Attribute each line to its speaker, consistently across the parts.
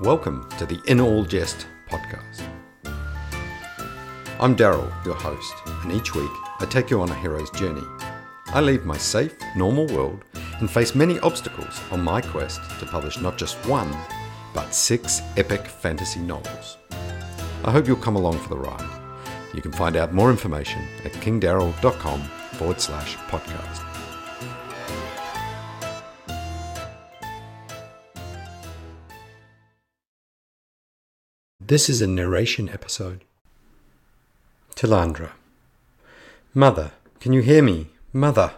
Speaker 1: Welcome to the In All Jest podcast. I'm Daryl, your host, and each week I take you on a hero's journey. I leave my safe, normal world and face many obstacles on my quest to publish not just one, but six epic fantasy novels. I hope you'll come along for the ride. You can find out more information at kingdaryl.com forward slash podcast. This is a narration episode. Talandra. Mother, can you hear me? Mother!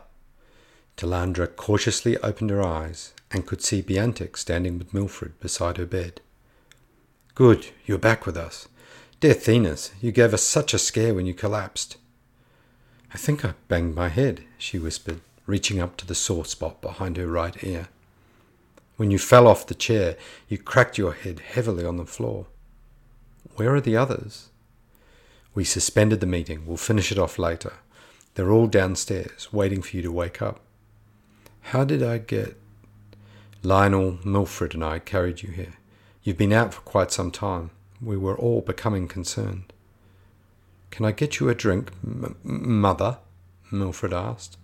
Speaker 1: Talandra cautiously opened her eyes and could see Biantic standing with Milfred beside her bed. Good, you're back with us. Dear Thenas, you gave us such a scare when you collapsed. I think I banged my head, she whispered, reaching up to the sore spot behind her right ear. When you fell off the chair, you cracked your head heavily on the floor. Where are the others? We suspended the meeting. We'll finish it off later. They're all downstairs, waiting for you to wake up. How did I get. Lionel, Milfred, and I carried you here. You've been out for quite some time. We were all becoming concerned. Can I get you a drink, m- mother? Milfred asked.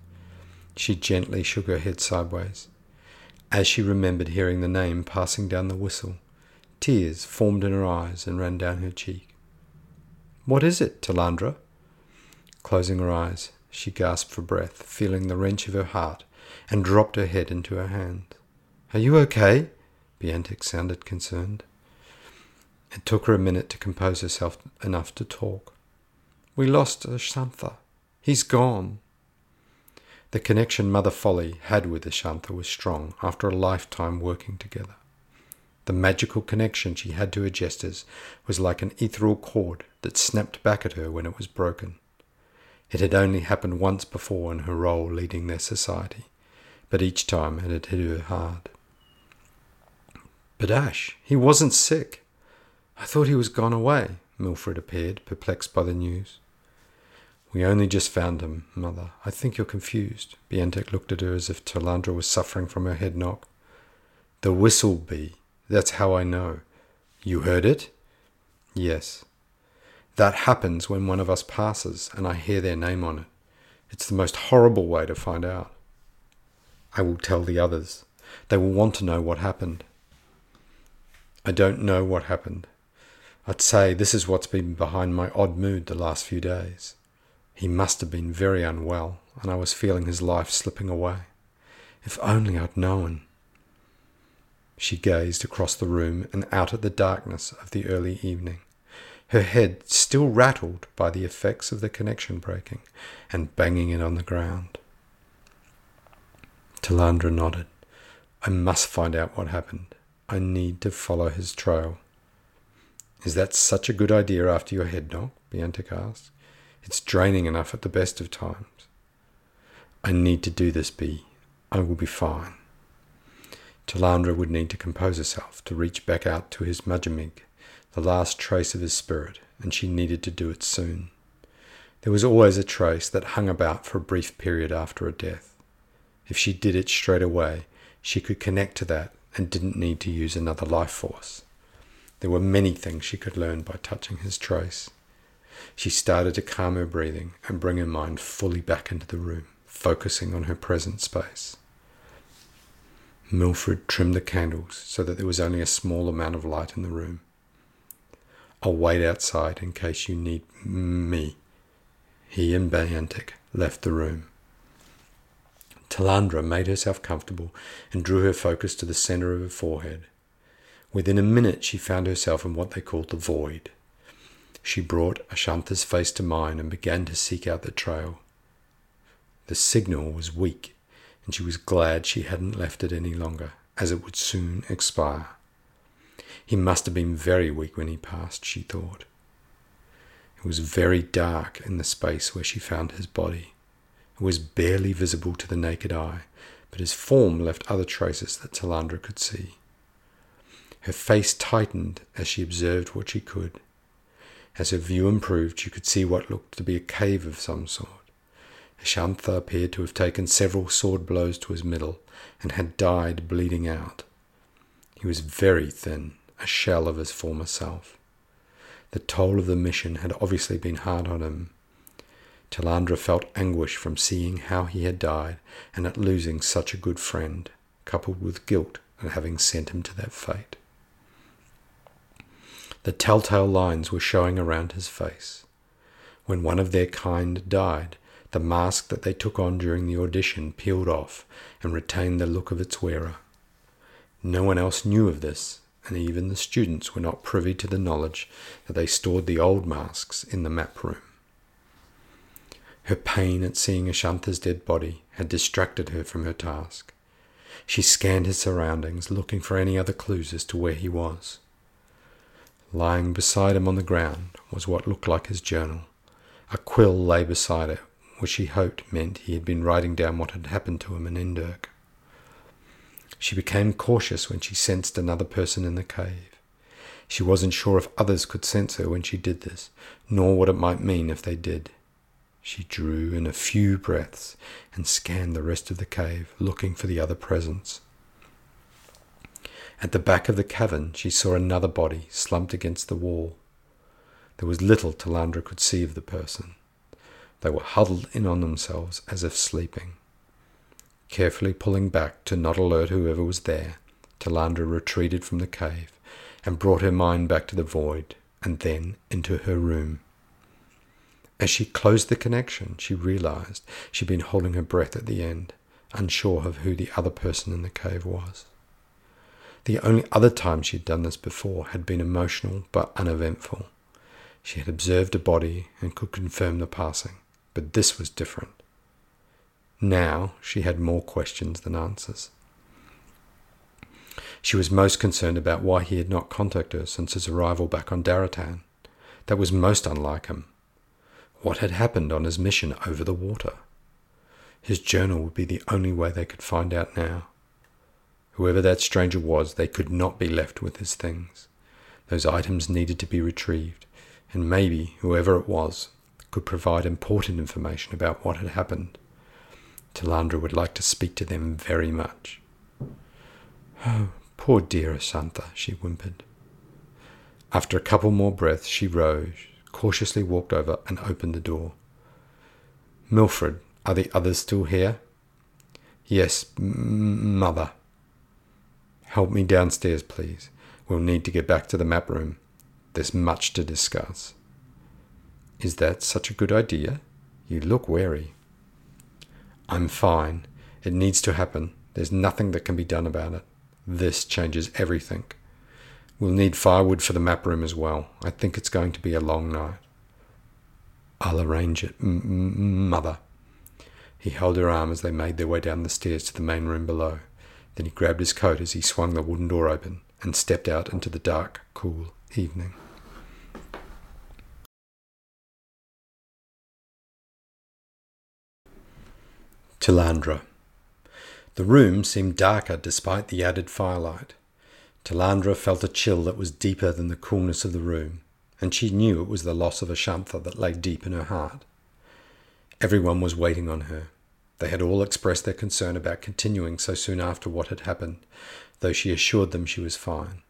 Speaker 1: She gently shook her head sideways. As she remembered hearing the name passing down the whistle, Tears formed in her eyes and ran down her cheek. What is it, Talandra? Closing her eyes, she gasped for breath, feeling the wrench of her heart, and dropped her head into her hands. Are you okay? Biantic sounded concerned. It took her a minute to compose herself enough to talk. We lost Ashantha. He's gone. The connection Mother Folly had with Ashantha was strong after a lifetime working together. The magical connection she had to her jesters was like an ethereal cord that snapped back at her when it was broken. It had only happened once before in her role leading their society, but each time it had hit her hard. But Ash, he wasn't sick. I thought he was gone away, Milfred appeared, perplexed by the news. We only just found him, Mother. I think you're confused. Biantic looked at her as if Talandra was suffering from her head knock. The whistle bee, that's how I know. You heard it? Yes. That happens when one of us passes and I hear their name on it. It's the most horrible way to find out. I will tell the others. They will want to know what happened. I don't know what happened. I'd say this is what's been behind my odd mood the last few days. He must have been very unwell, and I was feeling his life slipping away. If only I'd known. She gazed across the room and out at the darkness of the early evening, her head still rattled by the effects of the connection breaking and banging it on the ground. Talandra nodded. I must find out what happened. I need to follow his trail. Is that such a good idea after your head knock? Biantic asked. It's draining enough at the best of times. I need to do this, Bee. I will be fine. Talandra would need to compose herself to reach back out to his Majamig, the last trace of his spirit, and she needed to do it soon. There was always a trace that hung about for a brief period after a death. If she did it straight away, she could connect to that and didn't need to use another life force. There were many things she could learn by touching his trace. She started to calm her breathing and bring her mind fully back into the room, focusing on her present space. Milfred trimmed the candles so that there was only a small amount of light in the room. I'll wait outside in case you need me. He and Biantic left the room. Talandra made herself comfortable and drew her focus to the center of her forehead. Within a minute, she found herself in what they called the void. She brought Ashantha's face to mine and began to seek out the trail. The signal was weak and she was glad she hadn't left it any longer, as it would soon expire. He must have been very weak when he passed, she thought. It was very dark in the space where she found his body. It was barely visible to the naked eye, but his form left other traces that Talandra could see. Her face tightened as she observed what she could. As her view improved, she could see what looked to be a cave of some sort. Ashantha appeared to have taken several sword blows to his middle and had died bleeding out. He was very thin, a shell of his former self. The toll of the mission had obviously been hard on him. Talandra felt anguish from seeing how he had died and at losing such a good friend, coupled with guilt at having sent him to that fate. The telltale lines were showing around his face. When one of their kind died, the mask that they took on during the audition peeled off and retained the look of its wearer. No one else knew of this, and even the students were not privy to the knowledge that they stored the old masks in the map room. Her pain at seeing Ashantha's dead body had distracted her from her task. She scanned his surroundings, looking for any other clues as to where he was. Lying beside him on the ground was what looked like his journal. A quill lay beside it, which she hoped meant he had been writing down what had happened to him in Endurk. She became cautious when she sensed another person in the cave. She wasn't sure if others could sense her when she did this, nor what it might mean if they did. She drew in a few breaths and scanned the rest of the cave, looking for the other presence. At the back of the cavern, she saw another body slumped against the wall. There was little Talandra could see of the person. They were huddled in on themselves as if sleeping. Carefully pulling back to not alert whoever was there, Talandra retreated from the cave and brought her mind back to the void and then into her room. As she closed the connection, she realized she'd been holding her breath at the end, unsure of who the other person in the cave was. The only other time she'd done this before had been emotional but uneventful. She had observed a body and could confirm the passing, but this was different. Now she had more questions than answers. She was most concerned about why he had not contacted her since his arrival back on Daratan. That was most unlike him. What had happened on his mission over the water? His journal would be the only way they could find out now. Whoever that stranger was, they could not be left with his things. Those items needed to be retrieved, and maybe whoever it was could provide important information about what had happened. Talandra would like to speak to them very much. Oh, poor dear Ashantha, she whimpered. After a couple more breaths, she rose, cautiously walked over, and opened the door. Milfred, are the others still here? Yes, m- mother. Help me downstairs, please. We'll need to get back to the map room. There's much to discuss. Is that such a good idea? You look wary. I'm fine. It needs to happen. There's nothing that can be done about it. This changes everything. We'll need firewood for the map room as well. I think it's going to be a long night. I'll arrange it, M- mother. He held her arm as they made their way down the stairs to the main room below. Then he grabbed his coat as he swung the wooden door open and stepped out into the dark, cool evening. Talandra. The room seemed darker despite the added firelight. Talandra felt a chill that was deeper than the coolness of the room, and she knew it was the loss of Ashantha that lay deep in her heart. Everyone was waiting on her, they had all expressed their concern about continuing so soon after what had happened, though she assured them she was fine.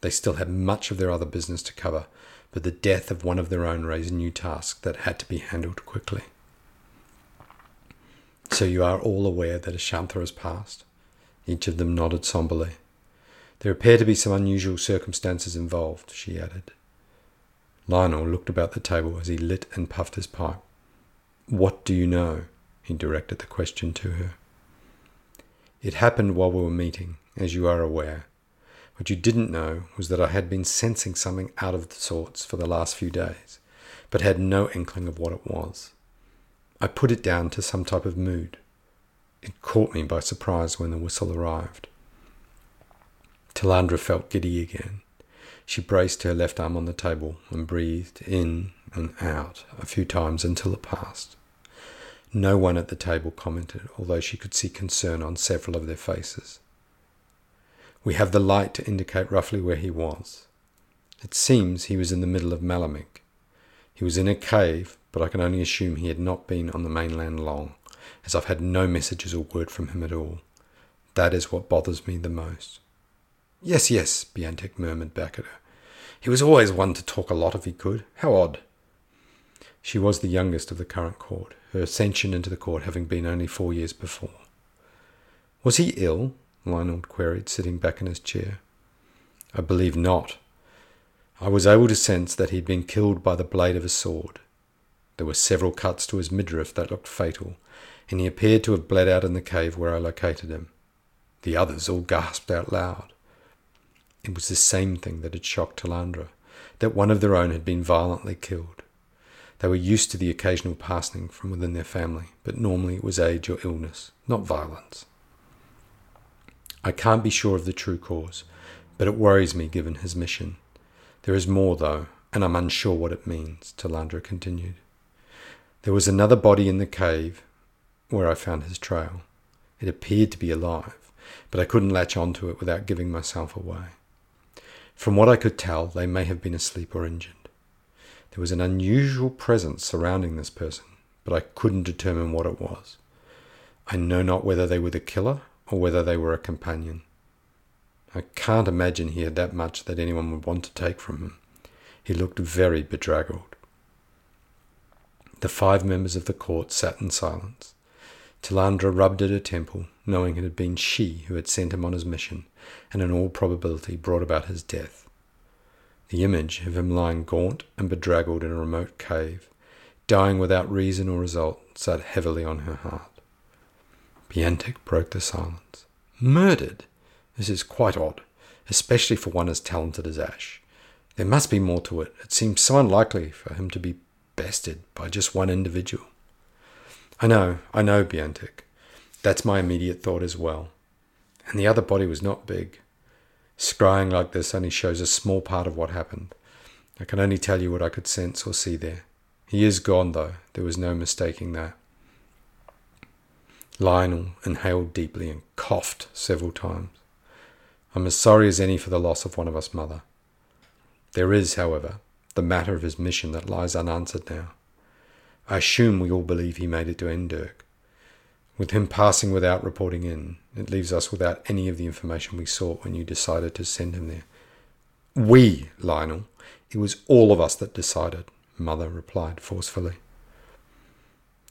Speaker 1: They still had much of their other business to cover, but the death of one of their own raised new tasks that had to be handled quickly. So you are all aware that Ashantha has passed? Each of them nodded somberly. There appear to be some unusual circumstances involved, she added. Lionel looked about the table as he lit and puffed his pipe. What do you know? He directed the question to her. It happened while we were meeting, as you are aware. What you didn't know was that I had been sensing something out of the sorts for the last few days, but had no inkling of what it was. I put it down to some type of mood. It caught me by surprise when the whistle arrived. Talandra felt giddy again. She braced her left arm on the table and breathed in and out a few times until it passed. No one at the table commented, although she could see concern on several of their faces. We have the light to indicate roughly where he was. It seems he was in the middle of Malamik. He was in a cave, but I can only assume he had not been on the mainland long, as I've had no messages or word from him at all. That is what bothers me the most. Yes, yes, Biantek murmured back at her. He was always one to talk a lot if he could. How odd. She was the youngest of the current court, her ascension into the court having been only four years before. Was he ill? Lionel queried, sitting back in his chair. I believe not. I was able to sense that he'd been killed by the blade of a sword. There were several cuts to his midriff that looked fatal, and he appeared to have bled out in the cave where I located him. The others all gasped out loud. It was the same thing that had shocked Talandra, that one of their own had been violently killed. They were used to the occasional passing from within their family, but normally it was age or illness, not violence. I can't be sure of the true cause, but it worries me given his mission. There is more, though, and I'm unsure what it means, Talandra continued. There was another body in the cave where I found his trail. It appeared to be alive, but I couldn't latch onto it without giving myself away. From what I could tell, they may have been asleep or injured. There was an unusual presence surrounding this person, but I couldn't determine what it was. I know not whether they were the killer or whether they were a companion. I can't imagine he had that much that anyone would want to take from him. He looked very bedraggled. The five members of the court sat in silence. Talandra rubbed at her temple, knowing it had been she who had sent him on his mission, and in all probability brought about his death. The image of him lying gaunt and bedraggled in a remote cave, dying without reason or result, sat heavily on her heart. Biantek broke the silence. Murdered? This is quite odd, especially for one as talented as Ash. There must be more to it. It seems so unlikely for him to be bested by just one individual. I know, I know, Biantek. That's my immediate thought as well. And the other body was not big. Scrying like this only shows a small part of what happened. I can only tell you what I could sense or see there. He is gone, though. There was no mistaking that. Lionel inhaled deeply and coughed several times. I'm as sorry as any for the loss of one of us, Mother. There is, however, the matter of his mission that lies unanswered now. I assume we all believe he made it to Endurk. With him passing without reporting in, it leaves us without any of the information we sought when you decided to send him there. We, Lionel. It was all of us that decided, Mother replied forcefully.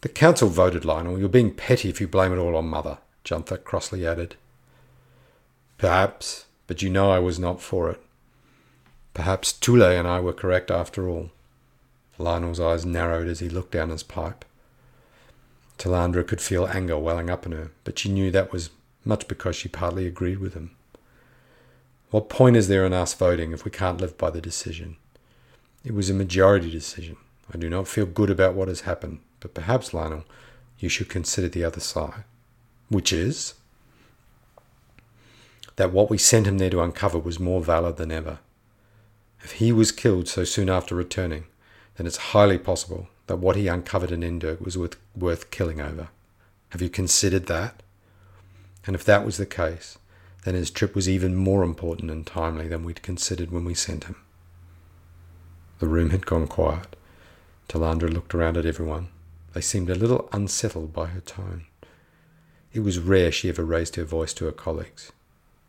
Speaker 1: The council voted, Lionel. You're being petty if you blame it all on Mother, Juntha crossly added. Perhaps, but you know I was not for it. Perhaps Tule and I were correct after all. Lionel's eyes narrowed as he looked down his pipe. Talandra could feel anger welling up in her, but she knew that was much because she partly agreed with him. What point is there in us voting if we can't live by the decision? It was a majority decision. I do not feel good about what has happened, but perhaps, Lionel, you should consider the other side. Which is? That what we sent him there to uncover was more valid than ever. If he was killed so soon after returning, then it's highly possible that what he uncovered in Endurk was worth, worth killing over. Have you considered that? And if that was the case, then his trip was even more important and timely than we'd considered when we sent him. The room had gone quiet. Talandra looked around at everyone. They seemed a little unsettled by her tone. It was rare she ever raised her voice to her colleagues.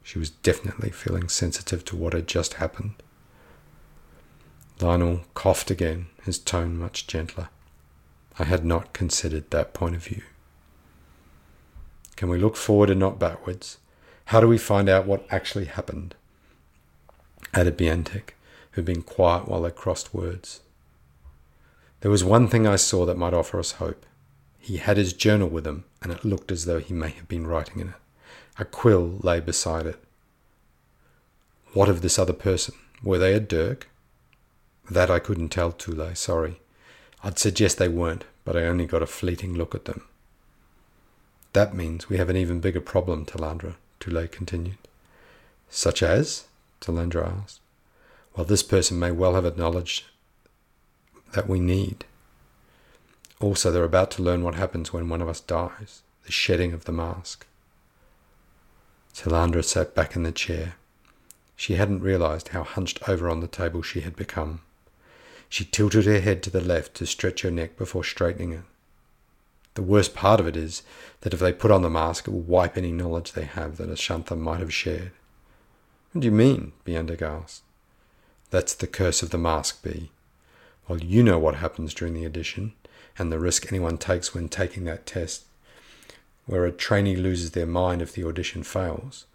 Speaker 1: She was definitely feeling sensitive to what had just happened. Lionel coughed again, his tone much gentler. I had not considered that point of view. Can we look forward and not backwards? How do we find out what actually happened? added Biantek, who had been quiet while they crossed words. There was one thing I saw that might offer us hope. He had his journal with him, and it looked as though he may have been writing in it. A quill lay beside it. What of this other person? Were they a Dirk? That I couldn't tell, Tule, sorry. I'd suggest they weren't, but I only got a fleeting look at them. That means we have an even bigger problem, Talandra, Tule continued. Such as? Talandra asked. Well, this person may well have acknowledged that we need. Also, they're about to learn what happens when one of us dies, the shedding of the mask. Talandra sat back in the chair. She hadn't realized how hunched over on the table she had become. She tilted her head to the left to stretch her neck before straightening it. The worst part of it is that if they put on the mask, it will wipe any knowledge they have that Ashantha might have shared. What do you mean? Biantek asked. That's the curse of the mask bee. Well, you know what happens during the audition and the risk anyone takes when taking that test, where a trainee loses their mind if the audition fails.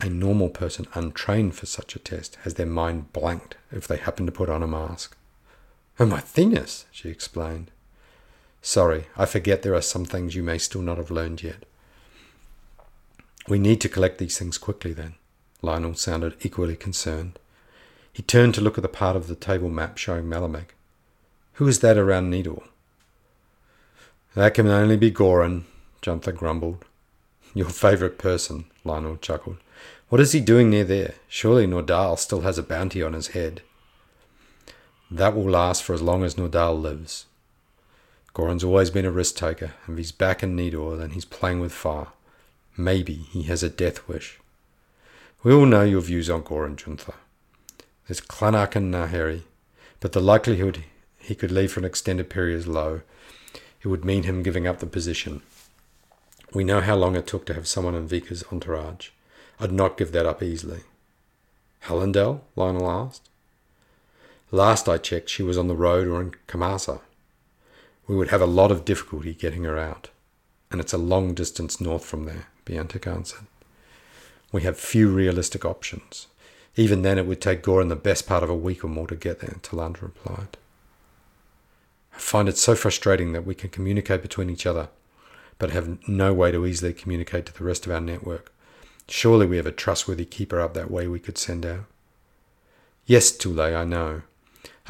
Speaker 1: A normal person untrained for such a test has their mind blanked if they happen to put on a mask. Oh, my thinness, she explained. Sorry, I forget there are some things you may still not have learned yet. We need to collect these things quickly then. Lionel sounded equally concerned. He turned to look at the part of the table map showing Malamek. Who is that around Nidor? That can only be Goran, Juntha grumbled. Your favourite person, Lionel chuckled. What is he doing near there? Surely Nordal still has a bounty on his head. That will last for as long as Nordal lives. Goran's always been a risk taker, and if he's back in Nidor, then he's playing with fire. Maybe he has a death wish. We all know your views on Goran, Juntha. There's Clannach and Naheri, but the likelihood he could leave for an extended period is low. It would mean him giving up the position. We know how long it took to have someone in Vika's entourage. I'd not give that up easily. Hallandel? Lionel asked. Last I checked, she was on the road or in Kamasa. We would have a lot of difficulty getting her out, and it's a long distance north from there, Biantek answered. We have few realistic options. Even then, it would take Goran the best part of a week or more to get there, Talandra replied. I find it so frustrating that we can communicate between each other, but have no way to easily communicate to the rest of our network. Surely we have a trustworthy keeper up that way we could send out. Yes, Tule, I know.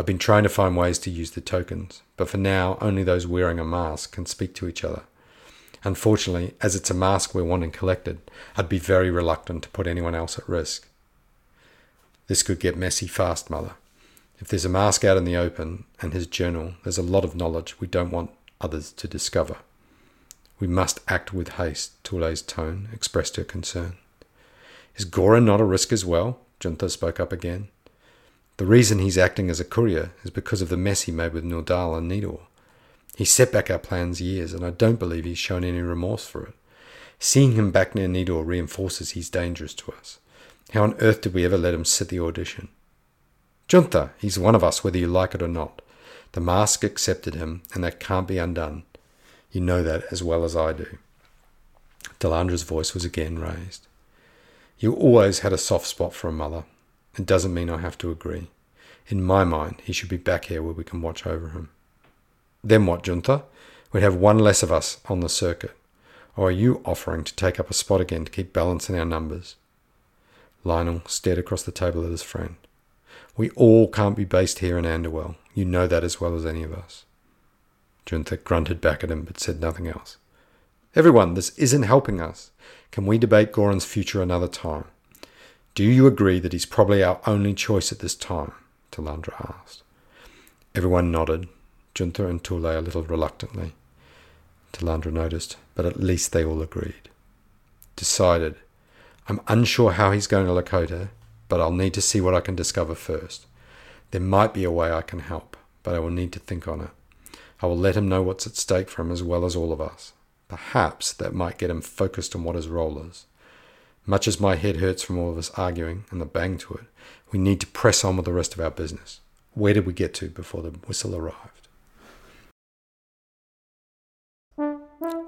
Speaker 1: I've been trying to find ways to use the tokens, but for now, only those wearing a mask can speak to each other. Unfortunately, as it's a mask we're wanting collected, I'd be very reluctant to put anyone else at risk. This could get messy fast, Mother. If there's a mask out in the open and his journal, there's a lot of knowledge we don't want others to discover. We must act with haste, Tule's tone expressed her concern. Is Goran not a risk as well? Juntha spoke up again. The reason he's acting as a courier is because of the mess he made with Nordal and Nidor. He set back our plans years, and I don't believe he's shown any remorse for it. Seeing him back near Nidor reinforces he's dangerous to us. How on earth did we ever let him sit the audition? Juntha, he's one of us whether you like it or not. The mask accepted him, and that can't be undone. You know that as well as I do. Talandra's voice was again raised. You always had a soft spot for a mother. It doesn't mean I have to agree. In my mind, he should be back here where we can watch over him. Then what, Juntha? We'd have one less of us on the circuit. Or are you offering to take up a spot again to keep balance in our numbers? Lionel stared across the table at his friend. We all can't be based here in Anderwell. You know that as well as any of us. Juntha grunted back at him but said nothing else. Everyone, this isn't helping us. Can we debate Goran's future another time? Do you agree that he's probably our only choice at this time? Talandra asked. Everyone nodded, Juntha and Tule a little reluctantly. Talandra noticed, but at least they all agreed. Decided. I'm unsure how he's going to Lakota, but I'll need to see what I can discover first. There might be a way I can help, but I will need to think on it. I will let him know what's at stake for him as well as all of us. Perhaps that might get him focused on what his role is. Much as my head hurts from all of us arguing and the bang to it, we need to press on with the rest of our business. Where did we get to before the whistle arrived?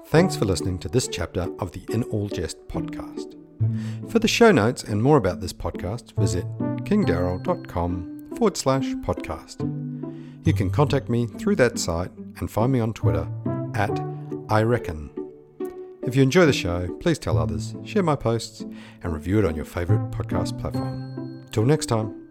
Speaker 1: Thanks for listening to this chapter of the In All Jest podcast. For the show notes and more about this podcast, visit kingdaryl.com forward slash podcast. You can contact me through that site and find me on Twitter at I Reckon. If you enjoy the show, please tell others, share my posts, and review it on your favourite podcast platform. Till next time.